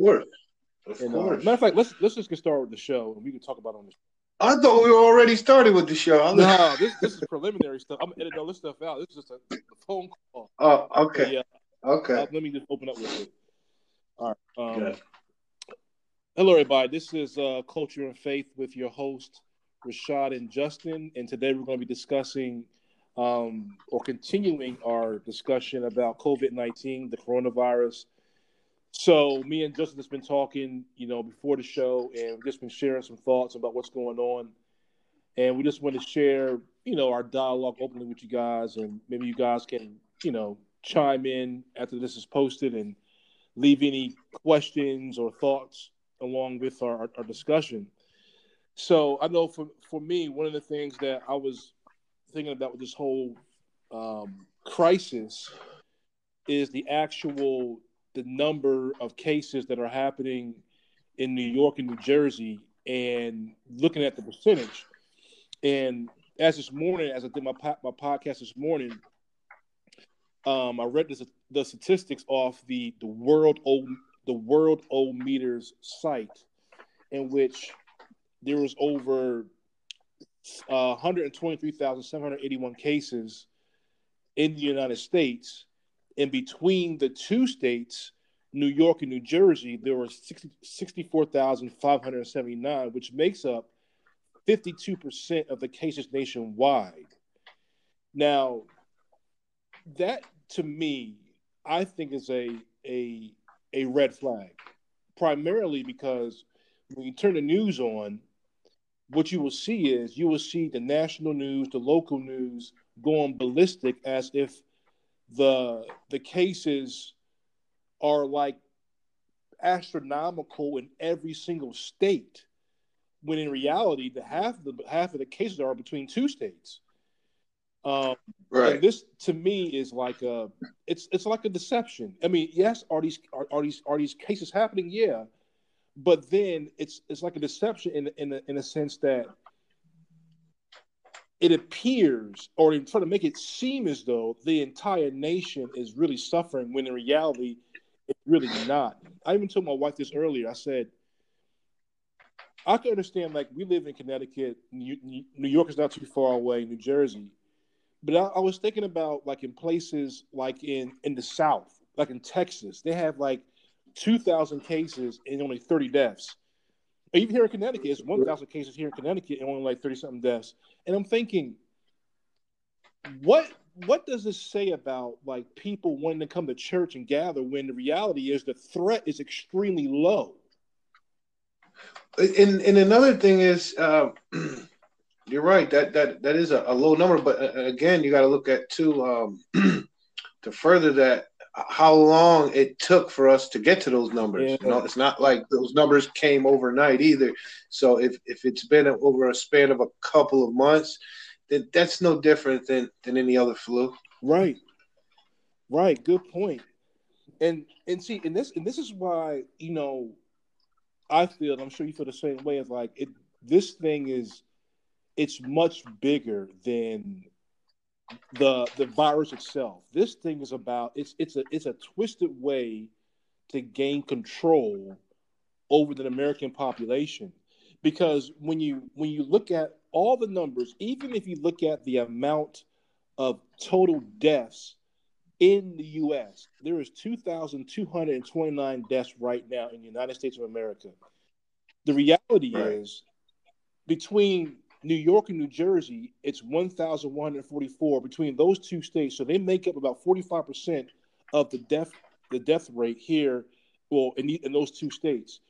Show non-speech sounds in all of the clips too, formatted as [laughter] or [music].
course. Of And, uh, course. matter of fact, let's let's just get started with the show, and we can talk about it on the. I thought we were already started with the show. No, this this is preliminary stuff. I'm editing all this stuff out. This is just a, a phone call. Oh, okay. yeah, Okay. uh, let me just open up with it. All right. Um, Good. Hello, everybody. This is uh, Culture and Faith with your host, Rashad and Justin. And today we're going to be discussing um, or continuing our discussion about COVID 19, the coronavirus. So, me and Justin has been talking, you know, before the show, and we've just been sharing some thoughts about what's going on. And we just want to share, you know, our dialogue openly with you guys. And maybe you guys can, you know, chime in after this is posted and leave any questions or thoughts along with our, our, our discussion. So I know for, for me, one of the things that I was thinking about with this whole um, crisis is the actual the number of cases that are happening in New York and New Jersey, and looking at the percentage. And as this morning, as I did my my podcast this morning, um, I read the, the statistics off the the world o the Worldometers site, in which there was over uh, 123,781 cases in the United States, and between the two states, New York and New Jersey, there were 60, 64,579, which makes up 52% of the cases nationwide. Now, that to me, I think is a a a red flag, primarily because when you turn the news on, what you will see is you will see the national news, the local news going ballistic as if the the cases are like astronomical in every single state, when in reality, the half of the half of the cases are between two states. Um, Right. and this to me is like a it's it's like a deception. I mean, yes, are these are, are these are these cases happening? Yeah, but then it's it's like a deception in in a, in a sense that it appears or they try to make it seem as though the entire nation is really suffering when in reality it's really not. I even told my wife this earlier. I said I can understand like we live in Connecticut, New, New York is not too far away, New Jersey. But I, I was thinking about like in places like in in the South, like in Texas, they have like two thousand cases and only thirty deaths. Even here in Connecticut, it's one thousand cases here in Connecticut and only like thirty something deaths. And I'm thinking, what what does this say about like people wanting to come to church and gather when the reality is the threat is extremely low? And and another thing is, uh, [clears throat] you're right. That that that is a, a low number. But uh, again, you got to look at too um, [clears throat] to further that how long it took for us to get to those numbers. Yeah. You know, it's not like those numbers came overnight either. So if if it's been over a span of a couple of months, then that's no different than than any other flu. Right. Right. Good point. And and see, and this and this is why, you know, I feel, I'm sure you feel the same way, is like it this thing is it's much bigger than the the virus itself. This thing is about it's it's a it's a twisted way to gain control over the American population. Because when you when you look at all the numbers, even if you look at the amount of total deaths in the U.S. There is 2,229 deaths right now in the United States of America. The reality Right. is, between New York and New Jersey, it's 1,144 between those two states. So they make up about 45 percent of the death the death rate here, well, in, the- in those two states.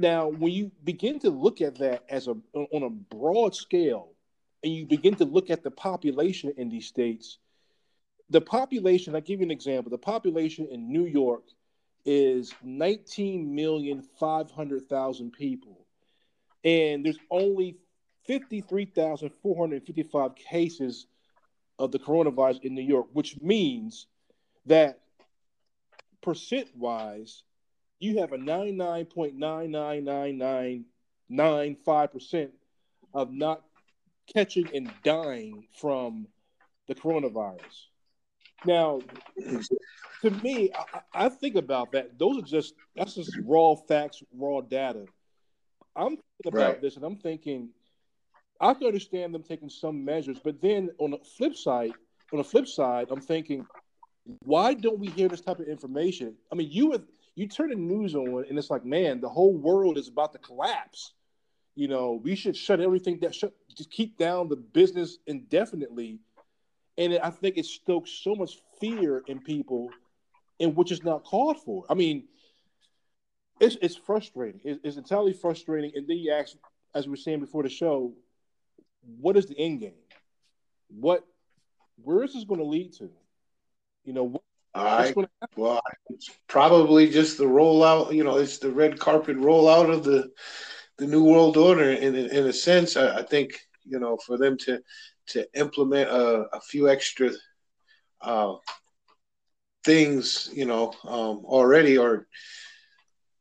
Now, when you begin to look at that as a on a broad scale, and you begin to look at the population in these states, the population, I'll give you an example. The population in New York is 19,500,000 people. And there's only 53,455 cases of the coronavirus in New York, which means that percent wise, you have a 99.99995% of not catching and dying from the coronavirus. Now, to me, I, I, think about that. Those are just that's just raw facts, raw data. I'm thinking about right. this, and I'm thinking I can understand them taking some measures, but then on the flip side, on the flip side, I'm thinking, why don't we hear this type of information? I mean, you would you turn the news on, and it's like, man, the whole world is about to collapse. You know, we should shut everything down, shut, just keep down the business indefinitely. And I think it stokes so much fear in people, and which is not called for. I mean, it's it's frustrating. It's, it's entirely frustrating. And then you ask, as we were saying before the show, what is the end game? What where is this going to lead to? You know, what, I well, it's probably just the rollout. You know, it's the red carpet rollout of the the new world order. In in a sense, I, I think you know for them to to implement a, a few extra uh, things, you know, um, already, or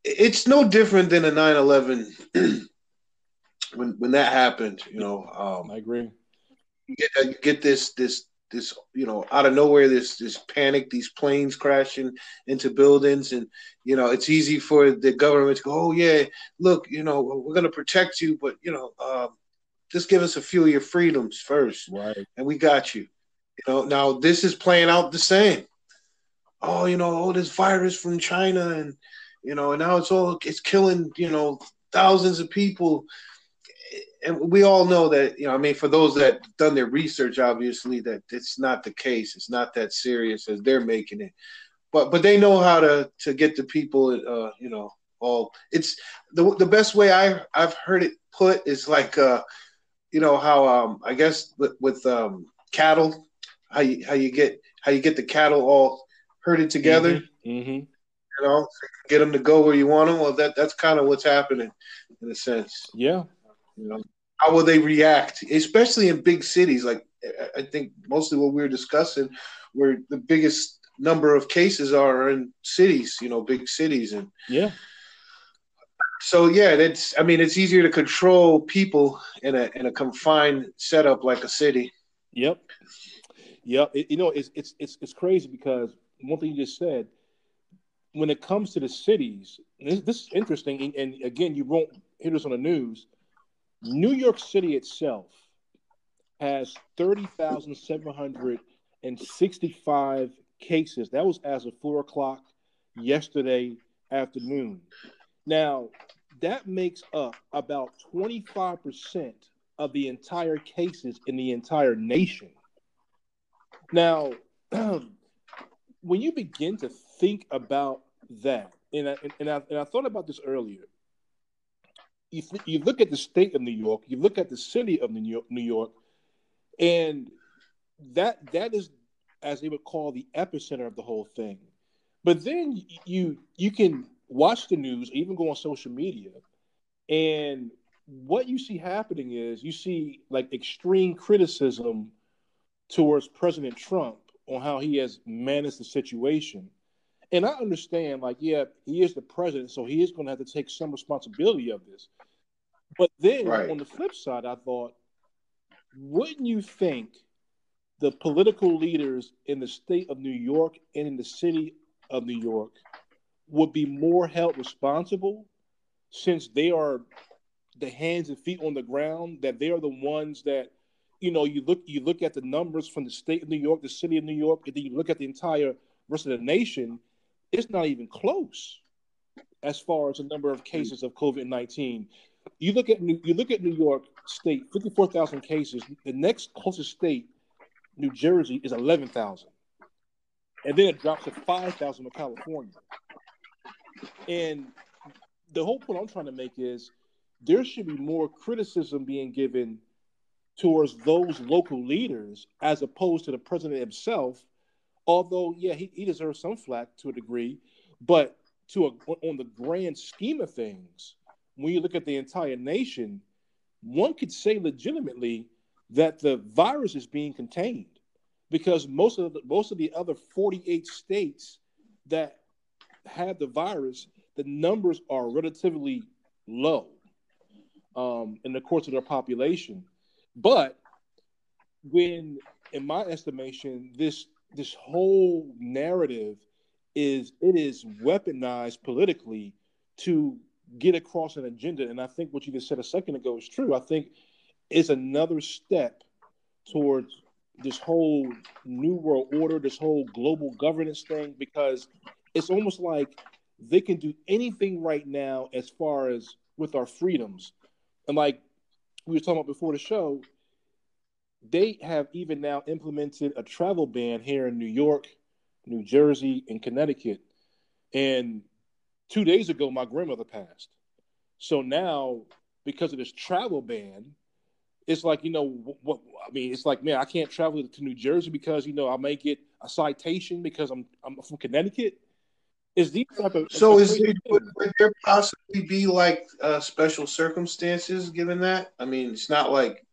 it's no different than a 9-11 [clears throat] when when that happened. You know, um, I agree. You get, you get this this this you know out of nowhere this this panic these planes crashing into buildings. And you know it's easy for the government to go oh yeah look you know we're going to protect you but you know um, just give us a few of your freedoms first right. and we got you. You know now this is playing out the same. Oh you know oh this virus from china and you know and now it's all it's killing you know thousands of people and we all know that you know i mean for those that done their research obviously that it's not the case. It's not that serious as they're making it. But but they know how to to get the people uh you know all it's the the best way i i've heard it put is like uh you know how um i guess with, with um cattle how you how you get how you get the cattle all herded together. Mm-hmm. Mm-hmm. you know get them to go where you want them well that that's kind of what's happening in a sense. Yeah you know, how will they react, especially in big cities? Like I think mostly what we are discussing, where the biggest number of cases are in cities, you know, big cities, and yeah. So yeah, that's. I mean, it's easier to control people in a in a confined setup like a city. Yep. Yep. It, you know, it's it's it's it's crazy because one thing you just said, when it comes to the cities, this, this is interesting, and, and again, you won't hear this on the news New York City itself has 30,765 cases. That was as of four o'clock yesterday afternoon. Now, that makes up about 25% of the entire cases in the entire nation. Now, [clears throat] when you begin to think about that, and I, and, I, and I thought about this earlier, you, you look at the state of New York, you look at the city of New York, New York, and that that is, as they would call, the epicenter of the whole thing. But then you you can watch the news, even go on social media, and what you see happening is you see like extreme criticism towards President Trump on how he has managed the situation. And I understand, like, yeah, he is the president, so he is going to have to take some responsibility of this. But then right. on the flip side, I thought, wouldn't you think the political leaders in the state of New York and in the city of New York would be more held responsible since they are the hands and feet on the ground, that they are the ones that you know you look you look at the numbers from the state of New York, the city of New York, and then you look at the entire rest of the nation, it's not even close as far as the number of cases of COVID nineteen. You look at New, you look at New York State, fifty four thousand cases. The next closest state, New Jersey, is eleven thousand, and then it drops to five thousand in California. And the whole point I'm trying to make is there should be more criticism being given towards those local leaders as opposed to the president himself although yeah, he, he deserves some flack to a degree, but to a, on the grand scheme of things, when you look at the entire nation, one could say legitimately that the virus is being contained because most of the, most of the other 48 states that have the virus, the numbers are relatively low um, in the course of their population. But when, in my estimation, this this whole narrative is it is weaponized politically to get across an agenda. And I think what you just said a second ago is true. I think it's another step towards this whole new world order, this whole global governance thing, because it's almost like they can do anything right now as far as with our freedoms. And like we were talking about before the show, they have even now implemented a travel ban here in New York, New Jersey, and Connecticut. And two days ago, my grandmother passed. So now, because of this travel ban, it's like you know what I mean. It's like man, I can't travel to New Jersey because you know I may get a citation because I'm I'm from Connecticut. Is these type of so is there, would, would, there possibly be like uh, special circumstances given that? I mean, it's not like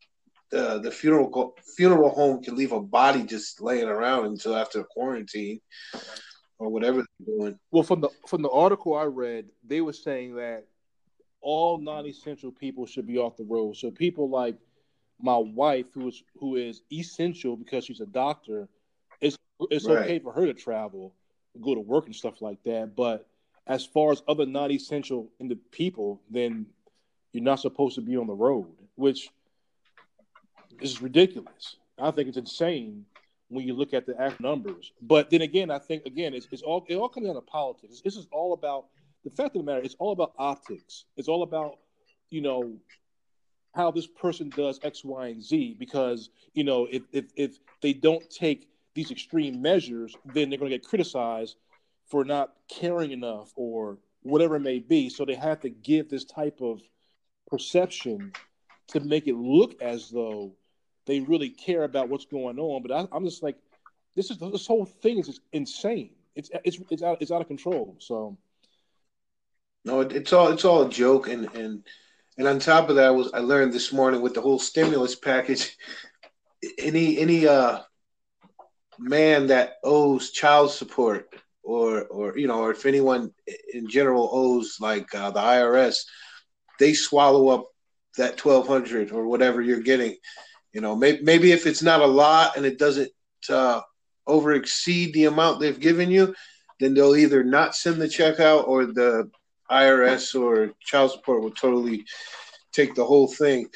the the funeral funeral home can leave a body just laying around until after quarantine or whatever they're doing. Well, from the from the article I read, they were saying that all non-essential people should be off the road. So people like my wife, who is who is essential because she's a doctor, it's it's right. okay for her to travel, go to work and stuff like that. But as far as other non-essential in the people, then you're not supposed to be on the road, which is ridiculous. I think it's insane when you look at the actual numbers. But then again, I think again, it's, it's all it all comes down to politics. This is all about the fact of the matter. It's all about optics. It's all about you know how this person does X, Y, and Z. Because you know, if if, if they don't take these extreme measures, then they're going to get criticized for not caring enough or whatever it may be. So they have to give this type of perception to make it look as though they really care about what's going on. But I, am just like, this is this whole thing is insane. It's it's it's out it's out of control. So no, it's all it's all a joke, and and and on top of that, was I learned this morning with the whole stimulus package, [laughs] any any uh man that owes child support or or you know or if anyone in general owes like uh, the IRS, they swallow up that twelve hundred or whatever you're getting. You know, maybe maybe if it's not a lot and it doesn't uh, over exceed the amount they've given you, then they'll either not send the check out or the IRS or child support will totally take the whole thing.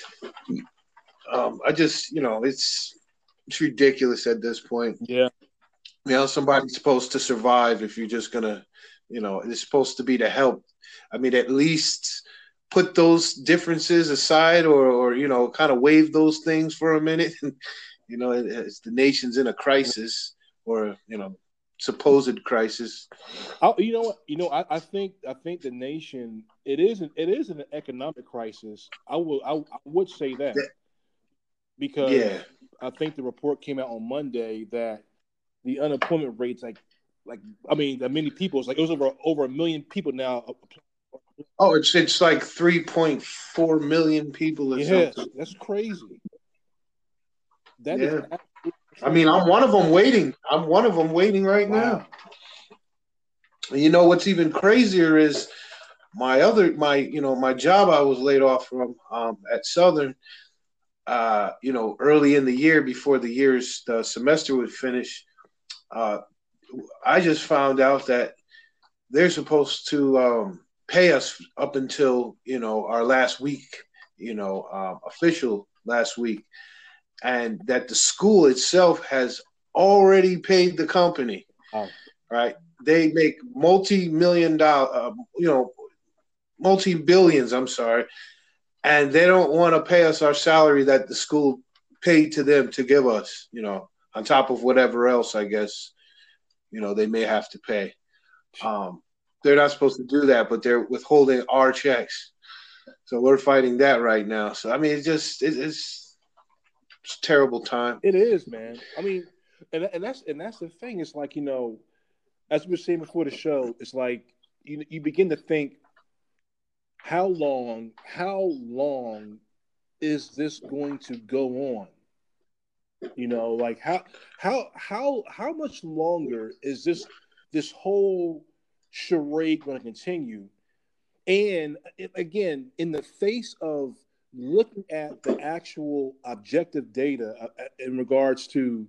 Um, I just, you know, it's it's ridiculous at this point. Yeah. You know, somebody's supposed to survive if you're just gonna, you know, it's supposed to be to help. I mean, at least put those differences aside or, or you know, kind of waive those things for a minute. [laughs] you know, as the nation's in a crisis or, you know, supposed crisis. I, you know what? You know, I, I, think I think the nation it is an, it is an economic crisis. I will I, I would say that because yeah. I think the report came out on Monday that the unemployment rates like like I mean, that many people it's like it was over over a million people now. Oh, it's it's like three point four million people or yes, something. That's crazy. That yeah. is I mean, I'm one of them waiting. I'm one of them waiting right wow. now. you know what's even crazier is my other my you know my job I was laid off from um, at Southern. Uh, you know, early in the year before the year's the semester would finish, uh, I just found out that they're supposed to um, pay us up until you know our last week, you know, uh, official last week and that the school itself has already paid the company. Oh. Right? They make multi-million dollar, uh, you know, multi-billions. I'm sorry, and they don't want to pay us our salary that the school paid to them to give us. You know, on top of whatever else, I guess, you know, they may have to pay. Um, they're not supposed to do that, but they're withholding our checks. So we're fighting that right now. So I mean, it's just it's it's a terrible time. It is, man. I mean, and and that's and that's the thing. It's like you know, as we were saying before the show, it's like you you begin to think, how long, how long is this going to go on? You know, like how how how how much longer is this this whole charade going to continue? And again, in the face of looking at the actual objective data uh, uh, in regards to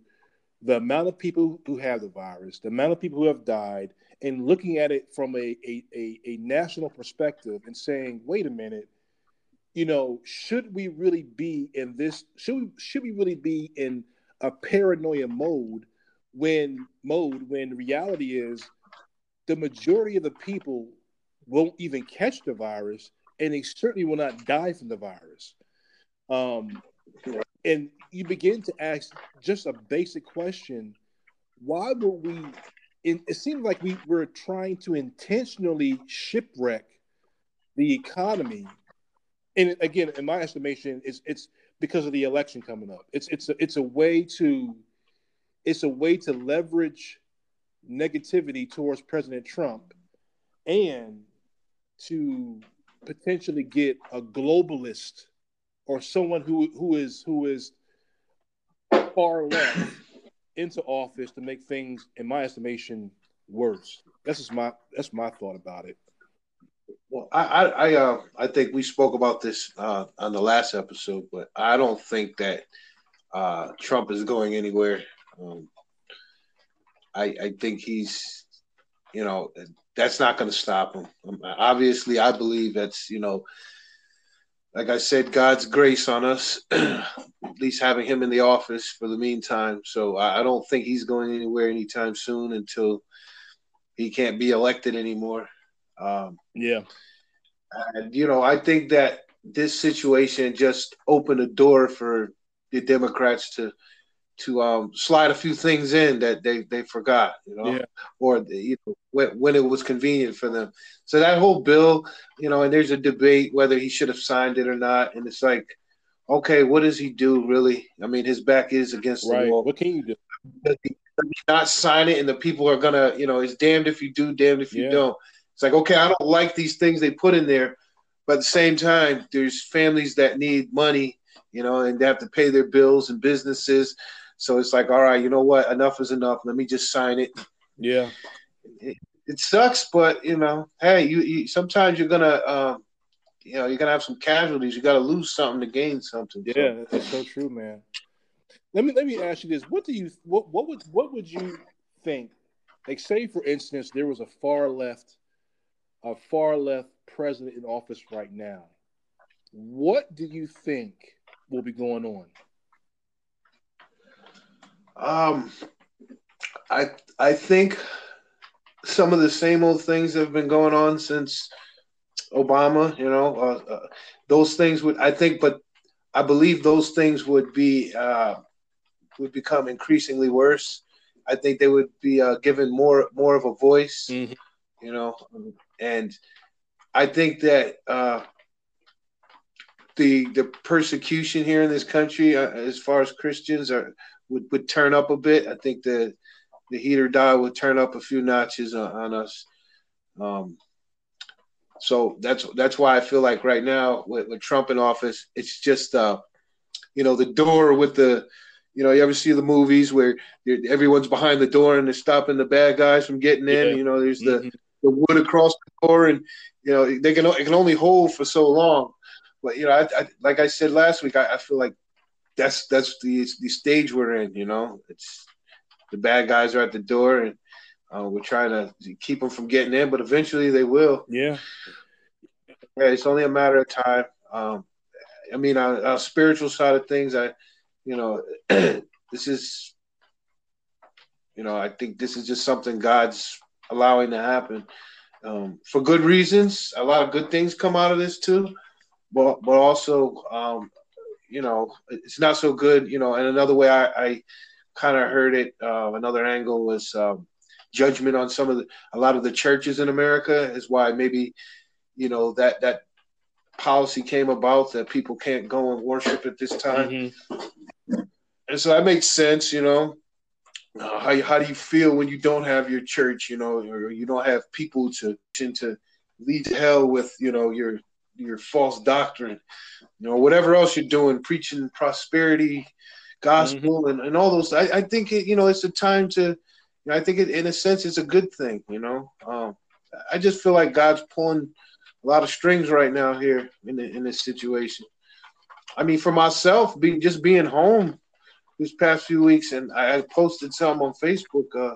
the amount of people who have the virus, the amount of people who have died, and looking at it from a, a, a, a, national perspective and saying, wait a minute, you know, should we really be in this? Should we should we really be in a paranoia mode when mode when reality is the majority of the people won't even catch the virus and they certainly will not die from the virus. Um, and you begin to ask just a basic question why would we it, it seems like we were trying to intentionally shipwreck the economy and again in my estimation it's it's because of the election coming up it's it's a, it's a way to it's a way to leverage negativity towards president trump and to potentially get a globalist or someone who who is who is far left into office to make things, in my estimation, worse. That's just my that's my thought about it. Well, I I I, uh, I think we spoke about this uh, on the last episode, but I don't think that uh, Trump is going anywhere. Um, I I think he's, you know, that's not going to stop him. Um, obviously, I believe that's you know like I said, God's grace on us, [clears throat] at least having him in the office for the meantime. So I, I, don't think he's going anywhere anytime soon until he can't be elected anymore. Um, yeah. And, you know, I think that this situation just opened a door for the Democrats to to um, slide a few things in that they, they forgot, you know, yeah. or you know when, when it was convenient for them. So that whole bill, you know, and there's a debate whether he should have signed it or not, and it's like, okay, what does he do really? I mean, his back is against right. the wall. What can you do? Does he, not sign it, and the people are gonna, you know, it's damned if you do, damned if you yeah. don't. It's like, okay, I don't like these things they put in there, but at the same time, there's families that need money, you know, and they have to pay their bills and businesses. So it's like, all right, you know what? Enough is enough. Let me just sign it. Yeah. It, it sucks, but you know, hey, you, you sometimes you're gonna, um, you know, you're gonna have some casualties. You got to lose something to gain something. Yeah, so. that's so true, man. Let me let me ask you this: What do you what what would what would you think? Like, say for instance, there was a far left, a far left president in office right now. What do you think will be going on? Um, I I think some of the same old things have been going on since Obama. You know, uh, uh, those things would I think, but I believe those things would be uh, would become increasingly worse. I think they would be uh, given more more of a voice. Mm-hmm. You know, and I think that uh, the the persecution here in this country, uh, as far as Christians are would, would turn up a bit. I think the the heater die would turn up a few notches on, on us. Um, so that's that's why I feel like right now with, with Trump in office, it's just uh, you know the door with the you know you ever see the movies where everyone's behind the door and they're stopping the bad guys from getting in. Yeah. You know, there's the mm-hmm. the wood across the door, and you know they can it can only hold for so long. But you know, I, I like I said last week, I, I feel like that's that's the the stage we're in. You know, it's the bad guys are at the door, and uh, we're trying to keep them from getting in, but eventually they will. Yeah. Yeah, it's only a matter of time. Um, I mean, our, our spiritual side of things, I, you know, [clears throat] this is, you know, I think this is just something God's allowing to happen um, for good reasons. A lot of good things come out of this too, but but also um, you know, it's not so good, you know. And another way I, I kind of heard it, uh, another angle was um, judgment on some of the, a lot of the churches in America is why maybe, you know, that that policy came about that people can't go and worship at this time. Mm-hmm. And so that makes sense, you know. Uh, how how do you feel when you don't have your church, you know, or you don't have people to to lead to hell with, you know, your your false doctrine, you know, whatever else you're doing, preaching prosperity, gospel, mm-hmm. and, and all those. I, I think it, you know it's a time to. You know, I think it, in a sense it's a good thing. You know, um, I just feel like God's pulling a lot of strings right now here in the, in this situation. I mean, for myself, being just being home, these past few weeks, and I posted some on Facebook. Uh,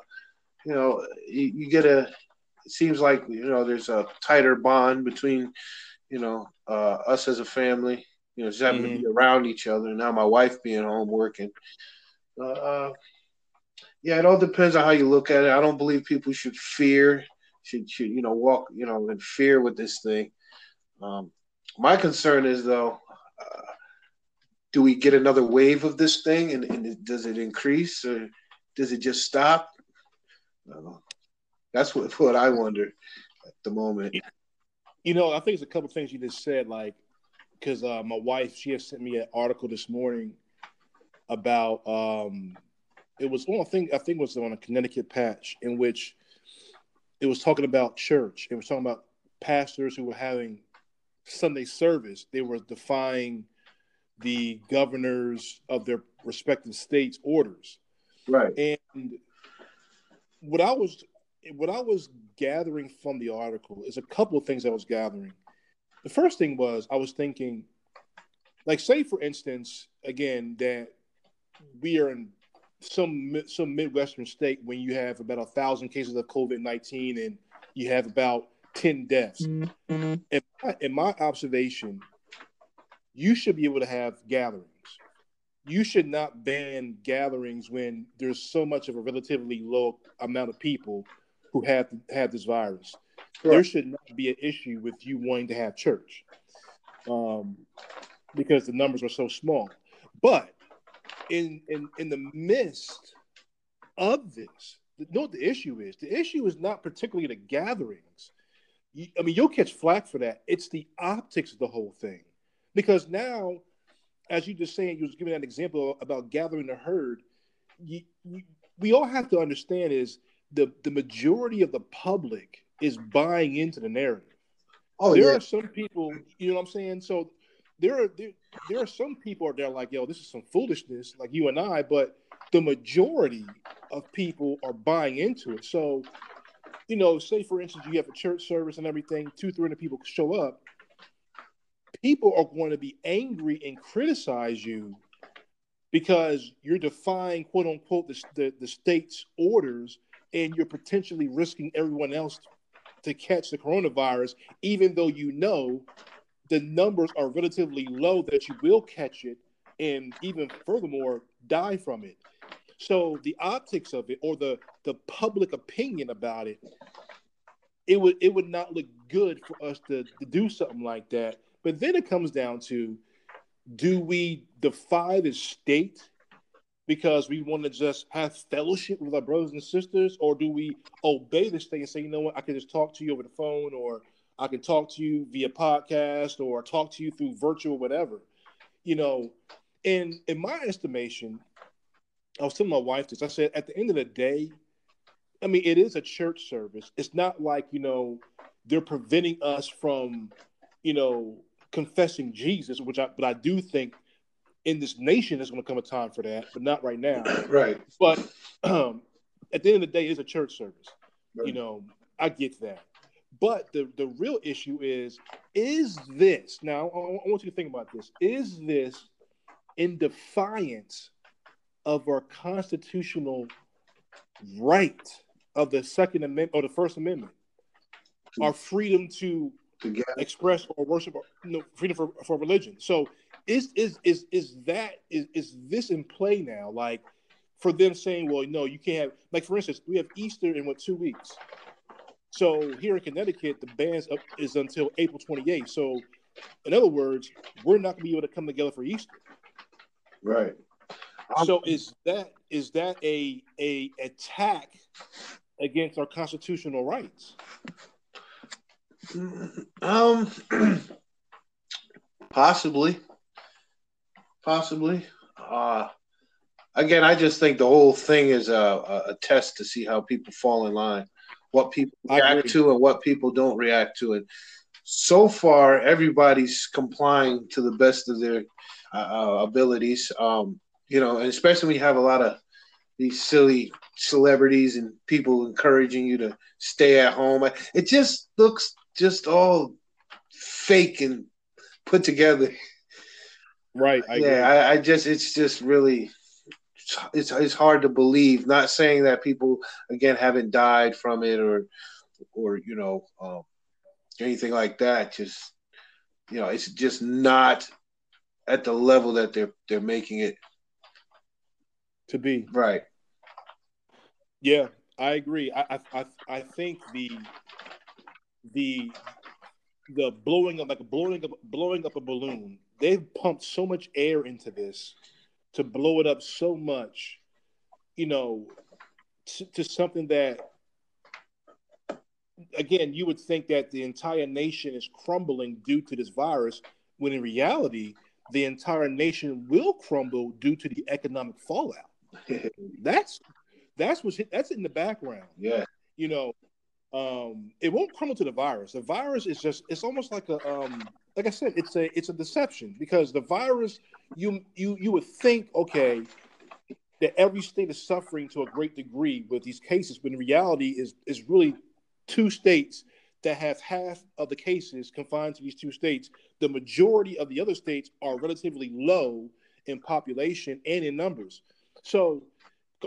you know, you, you get a. It seems like you know there's a tighter bond between, you know, uh, us as a family. You know, just having mm-hmm. to be around each other. Now my wife being home working. Uh, uh, yeah, it all depends on how you look at it. I don't believe people should fear, should should you know walk you know in fear with this thing. Um, my concern is though, uh, do we get another wave of this thing, and, and does it increase or does it just stop? That's what [laughs] what I wonder at the moment. You know, I think it's a couple things you just said, like because uh, my wife she has sent me an article this morning about um, it was one thing I think it was on a Connecticut patch in which it was talking about church. It was talking about pastors who were having Sunday service, they were defying the governors of their respective states' orders. Right. And what I was what I was gathering from the article is a couple of things I was gathering. The first thing was I was thinking, like, say for instance, again, that we are in some some midwestern state when you have about a thousand cases of COVID nineteen and you have about 10 deaths. Mm-hmm. In, my, in my observation, you should be able to have gatherings. You should not ban gatherings when there's so much of a relatively low amount of people who have have this virus. There should not be an issue with you wanting to have church, um, because the numbers are so small. But in in in the midst of this, you know what the issue is? The issue is not particularly the gatherings. I mean, you'll catch flack for that. It's the optics of the whole thing, because now, as you just saying, you was giving that example about gathering the herd. You, you, we all have to understand is the the majority of the public is buying into the narrative. Oh, there yeah. are some people, you know what I'm saying. So there are there, there are some people are there like, yo, this is some foolishness, like you and I, but the majority of people are buying into it. So you know, say for instance, you have a church service and everything, two, three hundred people show up. People are going to be angry and criticize you because you're defying quote unquote the, the, the state's orders and you're potentially risking everyone else to catch the coronavirus, even though you know the numbers are relatively low that you will catch it and even furthermore die from it. So the optics of it or the the public opinion about it, it would it would not look good for us to, to do something like that. But then it comes down to do we defy the state because we want to just have fellowship with our brothers and sisters, or do we obey the state and say, you know what, I can just talk to you over the phone, or I can talk to you via podcast, or talk to you through virtual whatever, you know. And in my estimation, I was telling my wife this. I said, at the end of the day, I mean, it is a church service. It's not like, you know, they're preventing us from, you know, confessing Jesus, which I, but I do think in this nation there's going to come a time for that, but not right now. [clears throat] Right. But um, at the end of the day, it's a church service. Right. You know, I get that. But the, the real issue is, is this, now I, I want you to think about this, is this in defiance of our constitutional right of the Second Amendment or the First Amendment, our freedom to express or worship, or, you know, freedom for, for religion. So, is is is is that is is this in play now? Like for them saying, well, no, you can't have. Like for instance, we have Easter in what two weeks. So here in Connecticut, the ban is until April 28th. So, in other words, we're not going to be able to come together for Easter. Right. So is that is that a a attack against our constitutional rights? Um, [clears throat] possibly, possibly. Uh, again, I just think the whole thing is a, a test to see how people fall in line, what people react to, and what people don't react to. And so far, everybody's complying to the best of their uh, uh abilities. Um, you know, and especially when you have a lot of these silly celebrities and people encouraging you to stay at home. It just looks just all fake and put together. Right. I yeah, I, I, just it's just really it's it's hard to believe. Not saying that people again haven't died from it or or you know um, anything like that. Just you know, it's just not at the level that they're they're making it to be. Right. Yeah, I agree. I I I think the the the blowing up like blowing up blowing up a balloon. They've pumped so much air into this to blow it up so much, you know, to, to something that again you would think that the entire nation is crumbling due to this virus, when in reality the entire nation will crumble due to the economic fallout. [laughs] that's that's what's that's in the background. Yeah, you know, um, it won't crumble to the virus. The virus is just it's almost like a um, like I said, it's a it's a deception because the virus you you you would think okay that every state is suffering to a great degree with these cases, but in reality is is really two states that have half of the cases confined to these two states. The majority of the other states are relatively low in population and in numbers. So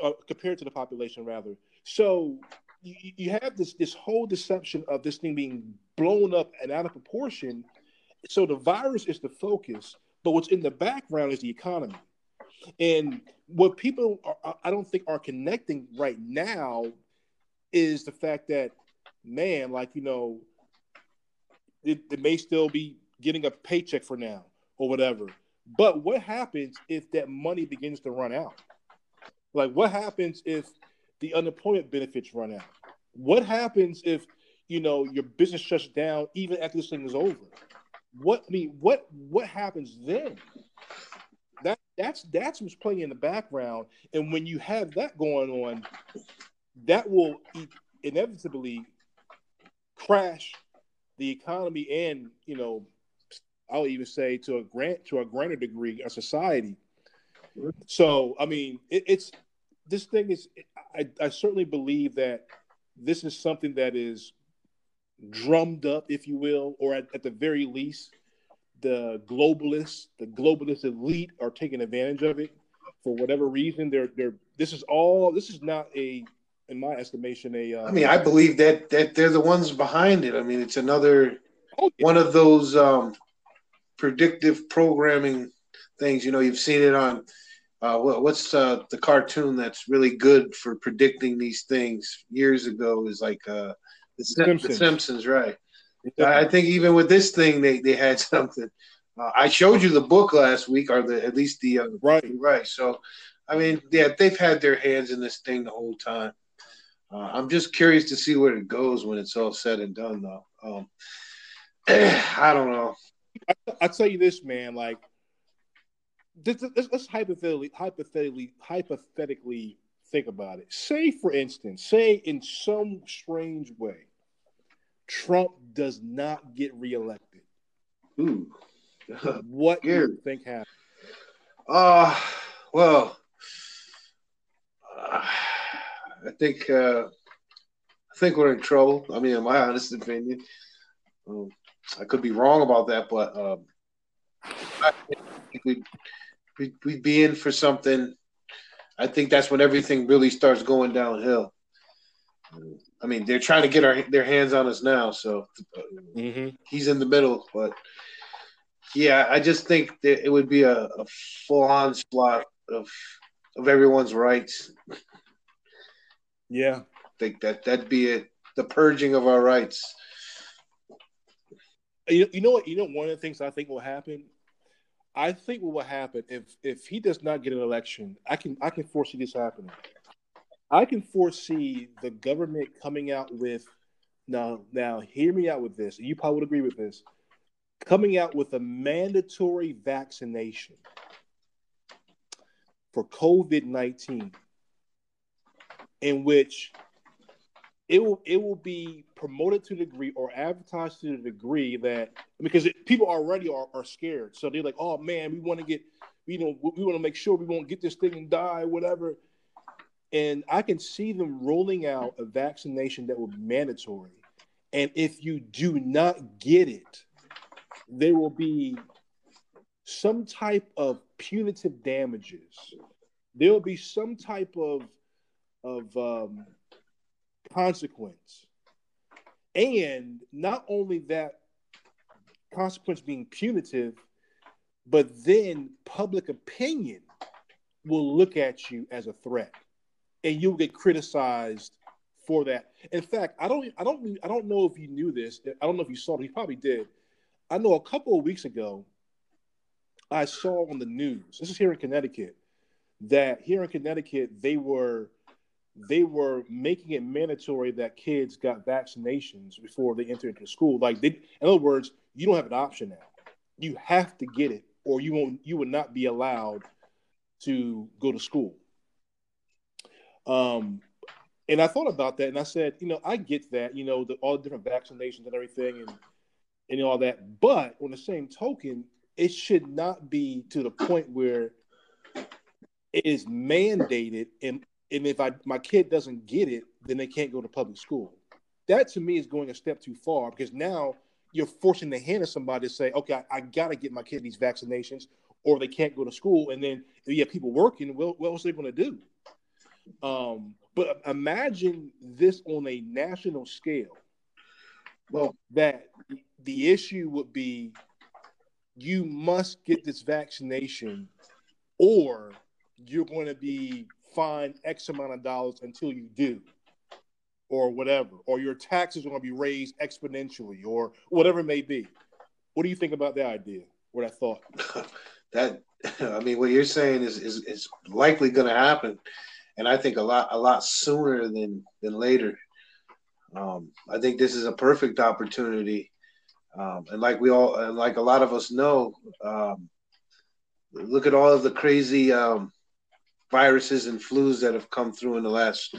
uh, compared to the population rather. So you, you have this this whole deception of this thing being blown up and out of proportion. So the virus is the focus, but what's in the background is the economy. And what people are, I don't think are connecting right now is the fact that, man, like, you know, it, they may still be getting a paycheck for now or whatever. But what happens if that money begins to run out? Like, what happens if the unemployment benefits run out? What happens if you know your business shuts down even after this thing is over? What I mean, what what happens then? That that's that's what's playing in the background, and when you have that going on, that will inevitably crash the economy and you know I'll even say to a grant to a greater degree a society. So I mean, it, it's this thing is. I, I certainly believe that this is something that is drummed up, if you will, or at, at the very least, the globalists, the globalist elite, are taking advantage of it for whatever reason. They're they're. This is all. This is not a, in my estimation, a. Uh, I mean, I believe that that they're the ones behind it. I mean, it's another oh, yeah. one of those um, predictive programming things. You know, you've seen it on uh, what, what's uh, the cartoon that's really good for predicting these things years ago is like uh, the, Simpsons. the Simpsons, right? I think even with this thing, they, they had [laughs] something. Uh, I showed you the book last week, or the at least the uh, right, right. So, I mean, yeah, they've had their hands in this thing the whole time. Uh, I'm just curious to see where it goes when it's all said and done, though. Um, [clears throat] I don't know. I, I tell you this, man. Like let's, let's hypothetically, hypothetically, hypothetically think about it. Say, for instance, say in some strange way, Trump does not get reelected. Ooh. [laughs] what do you think happens? Uh, well, uh, I think uh, I think we're in trouble. I mean, in my honest opinion, um, I could be wrong about that, but um, I think we we we'd be in for something. I think that's when everything really starts going downhill. I mean, they're trying to get our, their hands on us now, so mm-hmm. he's in the middle. But yeah, I just think that it would be a, a full onslaught of of everyone's rights. Yeah, I think that that'd be it. The purging of our rights. You, you know what? You know one of the things I think will happen I think what will happen if if he does not get an election, I can I can foresee this happening. I can foresee the government coming out with now now hear me out with this. You probably would agree with this. Coming out with a mandatory vaccination for COVID nineteen, in which it will it will be promoted to the degree or advertised to the degree that because it, people already are, are scared so they're like oh man we want to get you know we want to make sure we won't get this thing and die whatever and i can see them rolling out a vaccination that will be mandatory. And if you do not get it there will be some type of punitive damages. There'll be some type of of um, consequence, and not only that consequence being punitive, but then public opinion will look at you as a threat, and you'll get criticized for that. In fact, I don't, I don't, I don't know if you knew this. I don't know if you saw it. You probably did. I know a couple of weeks ago, I saw on the news. This is here in Connecticut. That here in Connecticut, they were they were making it mandatory that kids got vaccinations before they enter into school. Like they, in other words, you don't have an option now. You have to get it, or you won't. You would not be allowed to go to school. Um, and I thought about that, and I said, you know, I get that, you know, the, all the different vaccinations and everything, and and all that. But on the same token, it should not be to the point where it is mandated, and and if I my kid doesn't get it, then they can't go to public school. That to me is going a step too far because now you're forcing the hand of somebody to say, okay, I, I got to get my kid these vaccinations, or they can't go to school. And then you have people working, well, what else are they going to do? Um, but imagine this on a national scale. Well, that the issue would be you must get this vaccination or you're going to be fined X amount of dollars until you do, or whatever, or your taxes are going to be raised exponentially, or whatever it may be. What do you think about that idea or that thought? [laughs] that I mean, what you're saying is is, is likely going to happen, and I think a lot a lot sooner than than later. Um, I think this is a perfect opportunity, um, and like we all, and like a lot of us know, um, look at all of the crazy um, viruses and flus that have come through in the last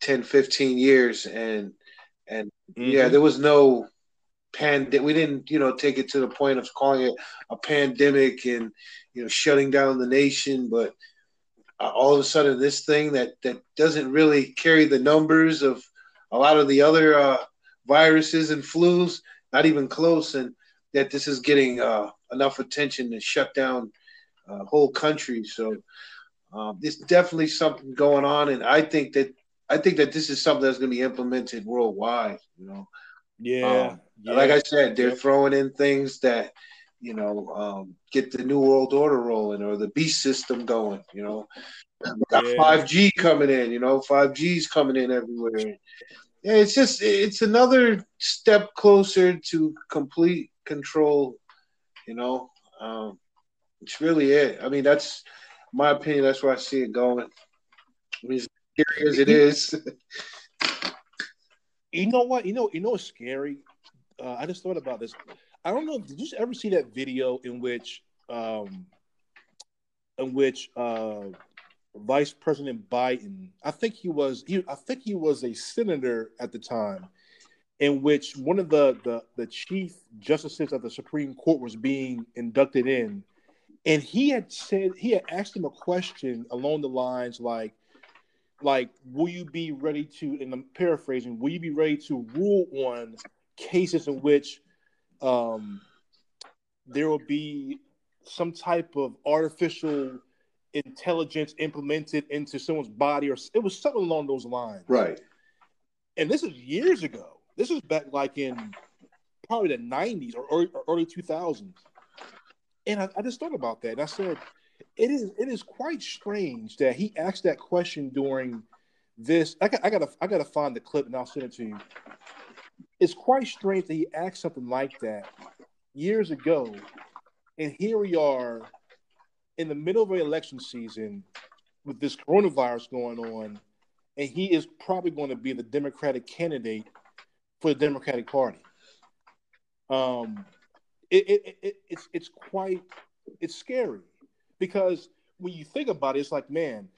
10, 15 years, and and mm-hmm. yeah, there was no pandemic. We didn't, you know, take it to the point of calling it a pandemic and you know shutting down the nation, but uh, all of a sudden, this thing that that doesn't really carry the numbers of a lot of the other uh, viruses and flus, not even close, and that this is getting uh, enough attention to shut down uh, whole countries. So um, there's definitely something going on, and I think that I think that this is something that's going to be implemented worldwide. You know, yeah, um, yeah. Like I said, they're throwing in things that you know um, get the new world order rolling or the beast system going. You know, got five G coming in. You know, five G's coming in everywhere yeah, it's just it's another step closer to complete control. You know, um, it's really it. I mean, that's my opinion. That's where I see it going. I mean, as scary as it is. you know what? You know, you know what's scary? Uh, I just thought about this. I don't know. Did you ever see that video in which, um, in which uh, Vice President Biden, I think he was he, I think he was a senator at the time, in which one of the, the the chief justices of the Supreme Court was being inducted in, and he had said he had asked him a question along the lines like, like, will you be ready to? And I'm paraphrasing, will you be ready to rule on cases in which um, there will be some type of artificial intelligence implemented into someone's body, or it was something along those lines. Right. And this is years ago. This is back like in probably the '90s or early, or early 2000s. And I, I just thought about that, and I said, it is it is quite strange that he asked that question during this. I, got, I gotta I gotta find the clip and I'll send it to you. It's quite strange that he asked something like that years ago, and here we are in the middle of an election season with this coronavirus going on, and he is probably going to be the Democratic candidate for the Democratic Party. Um, it, it, it, it's it's quite it's scary because when you think about it, it's like, man,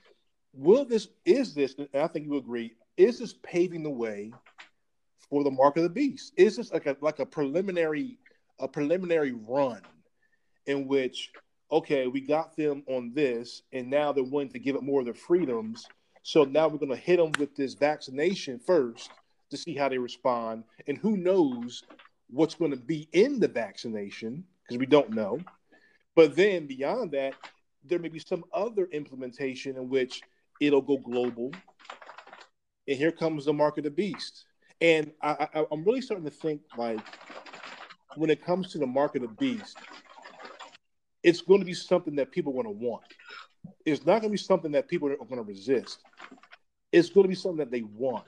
will this is this? And I think you agree. Is this paving the way for the mark of the beast? Is this like a like a preliminary a preliminary run in which okay, we got them on this, and now they're willing to give up more of their freedoms. So now we're going to hit them with this vaccination first to see how they respond. And who knows what's going to be in the vaccination because we don't know. But then beyond that, there may be some other implementation in which it'll go global. And here comes the mark of the beast. And I, I, I'm really starting to think like when it comes to the mark of the beast, it's going to be something that people are going to want. It's not going to be something that people are going to resist. It's going to be something that they want.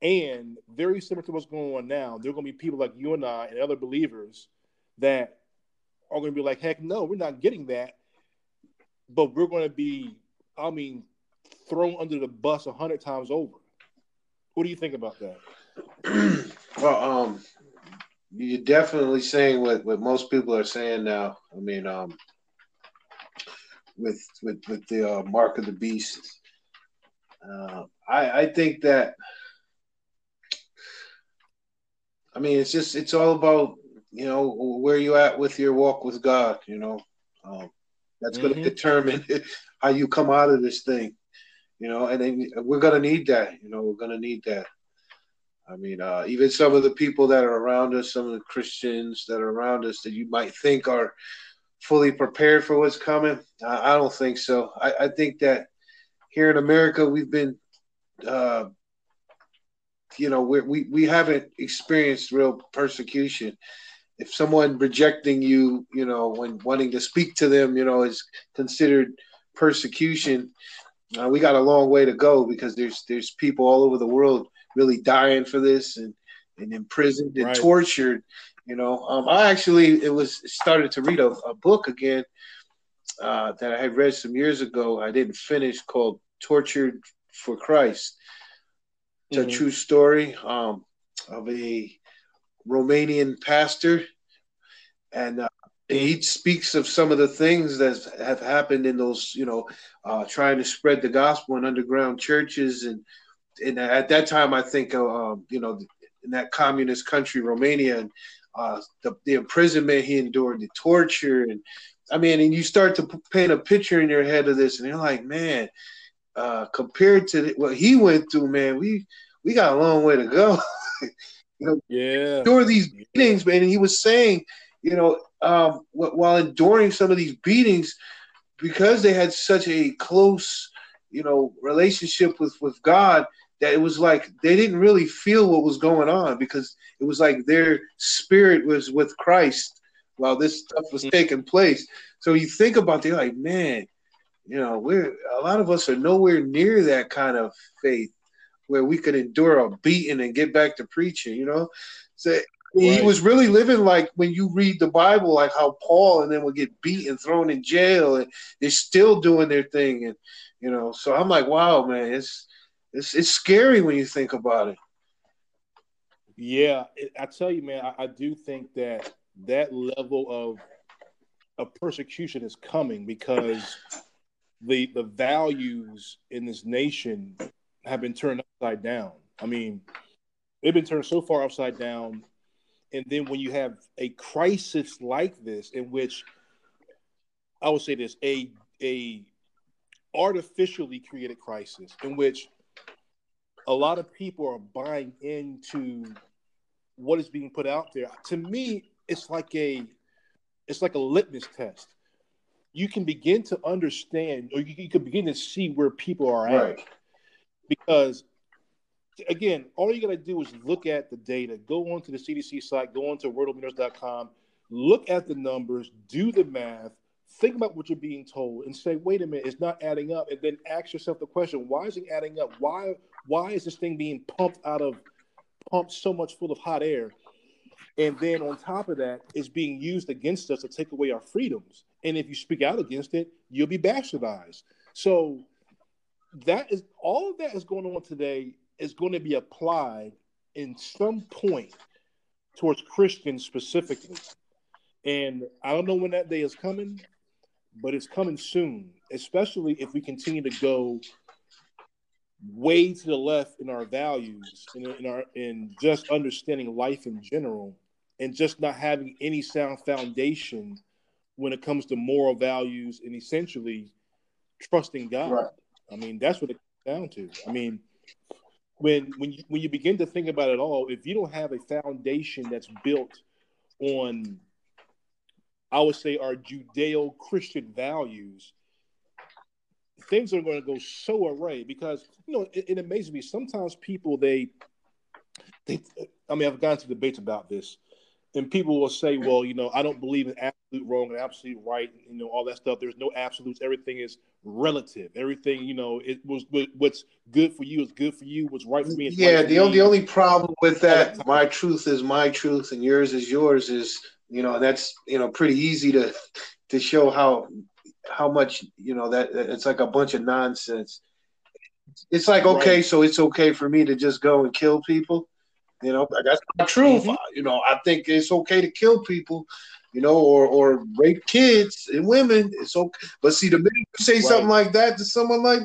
And very similar to what's going on now, there are going to be people like you and I and other believers that are going to be like, heck no, we're not getting that. But we're going to be, I mean, thrown under the bus a hundred times over. What do you think about that? [clears throat] well, um, you're definitely saying what, what most people are saying now. I mean, um, with with with the uh, mark of the beast, uh, I I think that. I mean, it's just it's all about you know where you at with your walk with God. You know, um, that's going to mm-hmm. determine [laughs] how you come out of this thing. You know, and then we're to need that. You know, we're to need that. I mean, uh, even some of the people that are around us, some of the Christians that are around us that you might think are fully prepared for what's coming. I, I don't think so. I, I, think that here in America, we've been, uh, you know, we we we haven't experienced real persecution. If someone rejecting you, you know, when wanting to speak to them, you know, is considered persecution, uh, we got a long way to go because there's there's people all over the world really dying for this and and imprisoned and right. tortured. You know, um, I actually it was started to read a, a book again uh, that I had read some years ago. I didn't finish called "Tortured for Christ." It's mm-hmm. a true story um, of a Romanian pastor, and uh, he speaks of some of the things that have happened in those, you know, uh, trying to spread the gospel in underground churches and and at that time, I think, uh, um, you know, in that communist country, Romania, and uh, the, the imprisonment he endured, the torture, and I mean, and you start to paint a picture in your head of this, and you're like, man, uh, compared to what he went through, man, we we got a long way to go. [laughs] you know, yeah, endure these beatings, man. And he was saying, you know, um, while enduring some of these beatings, because they had such a close, you know, relationship with with God, that it was like they didn't really feel what was going on because it was like their spirit was with Christ while this stuff was mm. taking place. So you think about it, like, man, you know, we're a lot of us are nowhere near that kind of faith where we could endure a beating and get back to preaching, you know. So right. he was really living like when you read the Bible, like how Paul and then would get beat and thrown in jail, and they're still doing their thing. And you know, so I'm like, wow, man, it's it's it's scary when you think about it. Yeah, I tell you, man, I, I do think that that level of of persecution is coming because the the values in this nation have been turned upside down. I mean, they've been turned so far upside down, and then when you have a crisis like this, in which I would say this a a artificially created crisis in which a lot of people are buying into what is being put out there. To me, it's like a it's like a litmus test. You can begin to understand, or you, you can begin to see where people are at, because again, all you got to do is look at the data. Go onto the CDC site, go onto worldometers.com, look at the numbers, do the math, think about what you're being told and say, wait a minute, it's not adding up. And then ask yourself the question, why is it adding up? Why why is this thing being pumped out of pumped so much full of hot air? And then on top of that, it's being used against us to take away our freedoms. And if you speak out against it, you'll be bastardized. So that is all of that is going on today is going to be applied in some point towards Christians specifically. And I don't know when that day is coming but it's coming soon, especially if we continue to go way to the left in our values in, in our in just understanding life in general and just not having any sound foundation when it comes to moral values and essentially trusting God. Right. I mean, that's what it comes down to. I mean, when when you when you begin to think about it all, if you don't have a foundation that's built on I would say, our Judeo Christian values, things are going to go so array because you know it, it amazes me. Sometimes people they they I mean I've gone to debates about this, and people will say, well, you know, I don't believe in absolute wrong and absolute right, you know, all that stuff. There's no absolutes. Everything is relative. Everything, you know, it was what's good for you is good for you. What's right for me yeah. Right the only the only problem with that, my truth is my truth and yours is yours. Is you know that's you know pretty easy to to show how how much you know that it's like a bunch of nonsense. It's like okay, right. so it's okay for me to just go and kill people. You know, that's not true. Mm-hmm. You know, I think it's okay to kill people. You know, or or rape kids and women. It's okay. But see, the minute you say right. something like that to someone like,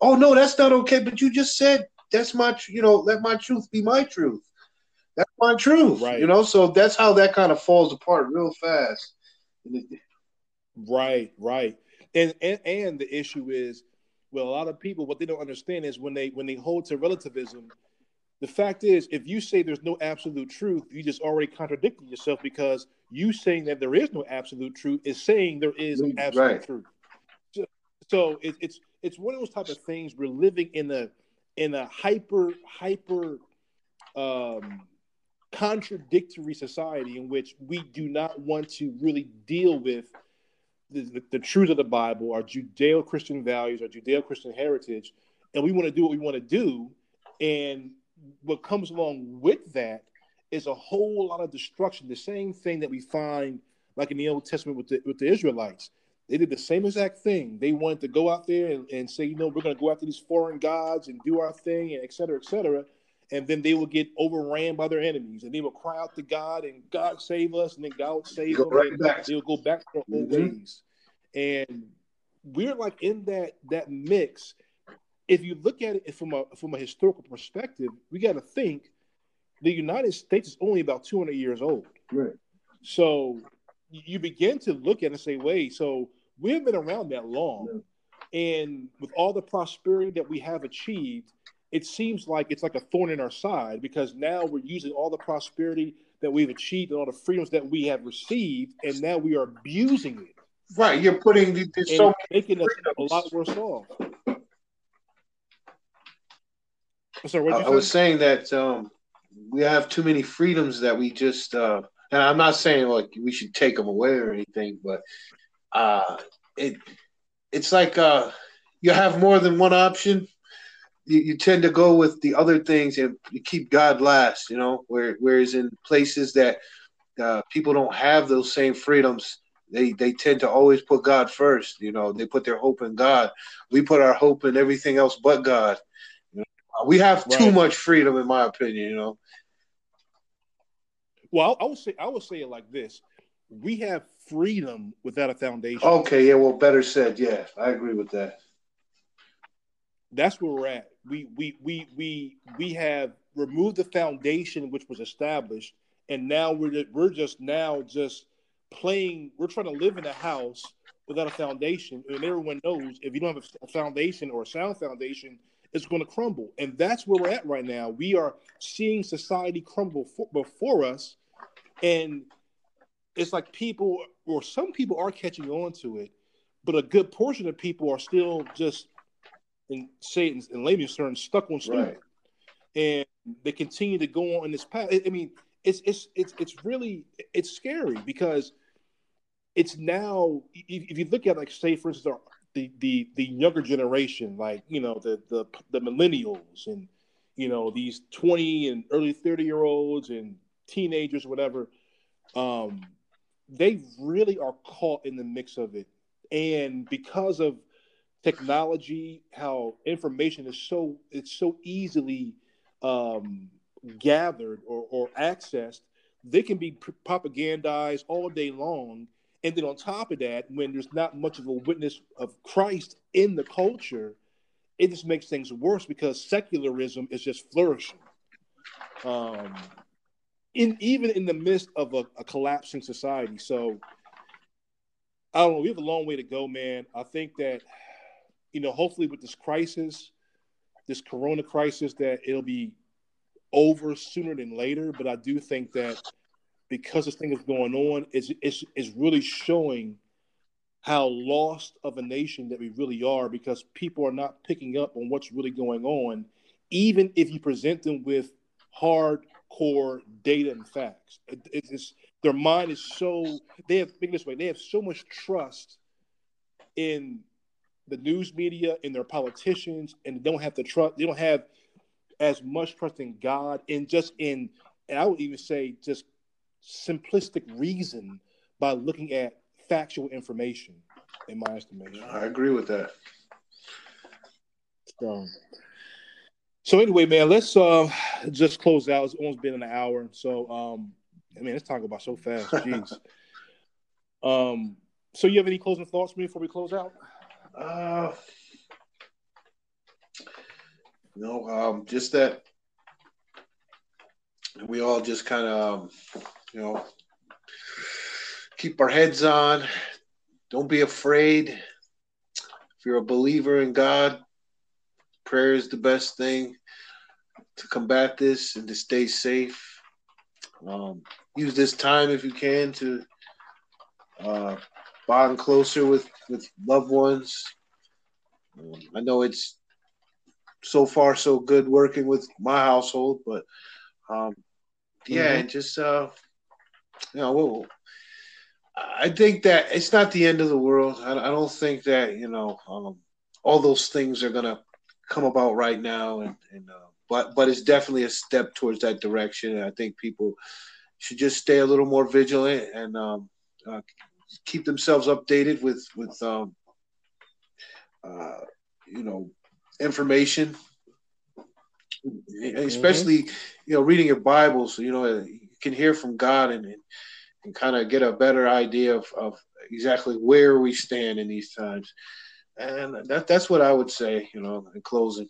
oh no, that's not okay. But you just said that's my, you know, let my truth be my truth. That's my truth. Right. You know, so that's how that kind of falls apart real fast. Right, right. And, and and the issue is, well, a lot of people what they don't understand is when they when they hold to relativism, the fact is, if you say there's no absolute truth, you just already contradicting yourself because you saying that there is no absolute truth is saying there is absolute right. truth. So, so it, it's it's one of those type of things. We're living in a in a hyper hyper um, contradictory society in which we do not want to really deal with the, the, the truth of the Bible, our Judeo Christian values, our Judeo Christian heritage, and we want to do what we want to do. And what comes along with that is a whole lot of destruction. The same thing that we find, like in the Old Testament with the, with the Israelites. They did the same exact thing. They wanted to go out there and, and say, you know, we're going to go after these foreign gods and do our thing, and et cetera, et cetera and then they will get overran by their enemies, and they will cry out to God, and God save us, and then God will save them, right back. they'll go back to their old mm-hmm. ways. And we're like in that that mix. If you look at it from a from a historical perspective, we got to think the United States is only about 200 years old. Right. So you begin to look at it and say, wait, so we've been around that long. Yeah. And with all the prosperity that we have achieved, it seems like it's like a thorn in our side because now we're using all the prosperity that we've achieved and all the freedoms that we have received, and now we are abusing it. Right, you're putting the, so making us a lot worse off. Sorry, I, I was saying that um, we have too many freedoms that we just. Uh, and I'm not saying like we should take them away or anything, but uh, it it's like uh, you have more than one option you, you, tend to go with the other things and you keep God last, you know. Where, whereas in places that uh, people don't have those same freedoms, they they tend to always put God first. You know, they put their hope in God. We put our hope in everything else but God. You know? We have right. too much freedom, in my opinion. You know. Well, I would say I would say it like this: We have freedom without a foundation. Okay, yeah, well, better said. Yeah, I agree with that. That's where we're at we we we we we have removed the foundation which was established, and now we're we're just now just playing. We're trying to live in a house without a foundation, and everyone knows if you don't have a foundation or a sound foundation, it's going to crumble. And that's where we're at right now. We are seeing society crumble for, before us, and it's like people or some people are catching on to it, but a good portion of people are still just in, say it in layman's terms, stuck on stupid, right. and they continue to go on in this path. I mean, it's it's it's it's really it's scary because it's now if you look at like say for instance the the the younger generation, like you know the the the millennials and you know these twenty and early thirty year olds and teenagers, whatever. Um, they really are caught in the mix of it, and because of technology, how information is so it's so easily um, gathered or, or accessed, they can be propagandized all day long. And then on top of that, when there's not much of a witness of Christ in the culture, it just makes things worse because secularism is just flourishing. Um, in even in the midst of a, a collapsing society. So I don't know. We have a long way to go, man. I think that you know, hopefully with this crisis, this corona crisis, that it'll be over sooner than later. But I do think that because this thing is going on, is is is really showing how lost of a nation that we really are because people are not picking up on what's really going on, even if you present them with hardcore data and facts. It, it's their mind is so they have think this way they have so much trust in the news media and their politicians and they don't have the trust they don't have as much trust in God and just in and I would even say just simplistic reason by looking at factual information in my estimation. I agree with that. So so anyway, man, let's uh just close out. It's almost been an hour. So um I mean, let's talk about so fast. [laughs] Jeez. um, so you have any closing thoughts for me before we close out? Uh, no, um, just that we all just kind of, um, you know, keep our heads on. Don't be afraid. If you're a believer in God, prayer is the best thing to combat this and to stay safe. Um, use this time if you can to uh, bond closer with with loved ones. Um, I know it's so far so good working with my household, but um, yeah, mm-hmm. just uh, you know, we'll, I think that it's not the end of the world. I, I don't think that you know um, all those things are gonna come about right now, and, and uh, but but it's definitely a step towards that direction. And I think people should just stay a little more vigilant and um, uh, keep themselves updated with with um, uh, you know information, especially mm-hmm. you know reading your bibles you know can hear from God and and, kind of get a better idea of, of exactly where we stand in these times. And that that's what I would say, you know, in closing.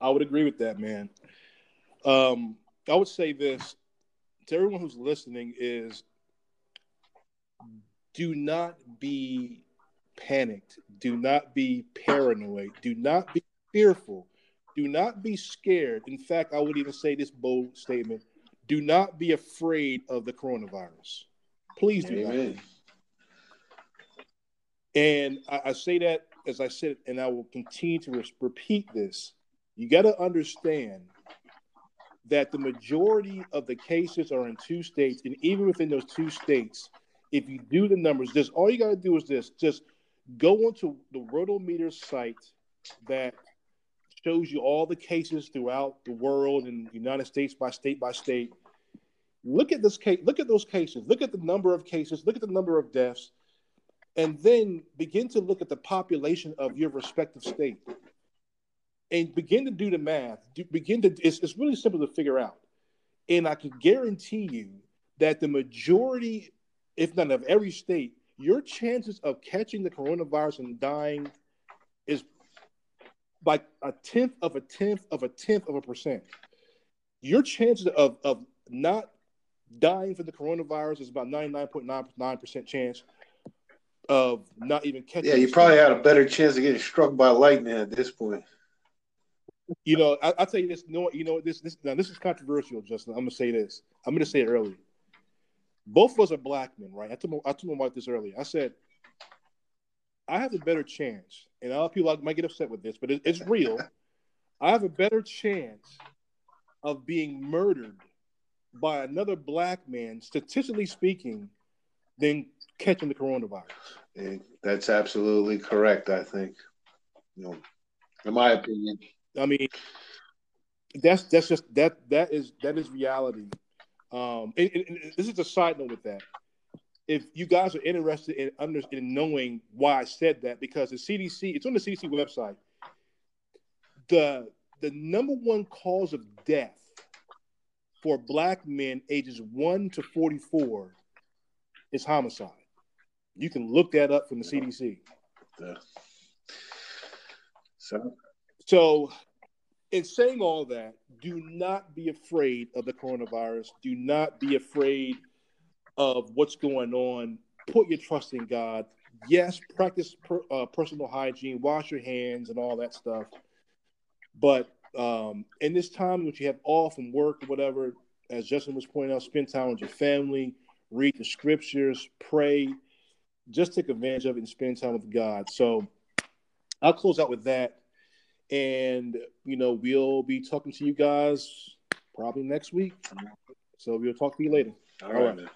I would agree with that, man. Um, I would say this to everyone who's listening is do not be panicked. Do not be paranoid. Do not be fearful. Do not be scared. In fact, I would even say this bold statement do not be afraid of the coronavirus. Please do Amen. not. And I, I, say that as I said, and I will continue to re- repeat this. You got to understand that the majority of the cases are in two states, and even within those two states, if you do the numbers, just all you got to do is this: just go onto the Worldometer site that shows you all the cases throughout the world and United States by state by state. Look at this case. Look at those cases. Look at the number of cases. Look at the number of deaths, and then begin to look at the population of your respective state and begin to do the math. Do, begin to it's, it's really simple to figure out, and I can guarantee you that the majority, if not of every state, your chances of catching the coronavirus and dying is like a tenth of a tenth of a tenth of a percent. Your chances of of not dying from the coronavirus is about 99.99% chance of not even catching. Yeah, you probably had a better chance of getting struck by lightning at this point. You know, I, will tell you this. You know, you know this. This now this is controversial, Justin. I'm gonna say this. I'm gonna say it early. Both of us are black men, right? I told my, I told my wife this earlier. I said I have a better chance, and a lot of people might get upset with this, but it, it's real. I have a better chance of being murdered by another black man, statistically speaking, than catching the coronavirus. And that's absolutely correct. I think, you know, in my opinion. I mean, that's that's just that that is that is reality. Um, and, and, and this is a side note with that. If you guys are interested in under in knowing why I said that, because the CDC, it's on the CDC website. The the number one cause of death for black men ages one to forty four is homicide. You can look that up from the CDC. Yeah. So so, in saying all that, do not be afraid of the coronavirus. Do not be afraid of what's going on. Put your trust in God. Yes, practice per, uh, personal hygiene, wash your hands, and all that stuff. But um, in this time, which you have off from work or whatever, as Justin was pointing out, spend time with your family, read the scriptures, pray, just take advantage of it and spend time with God. So I'll close out with that. And, you know, we'll be talking to you guys probably next week. So we'll talk to you later. All, All right, right.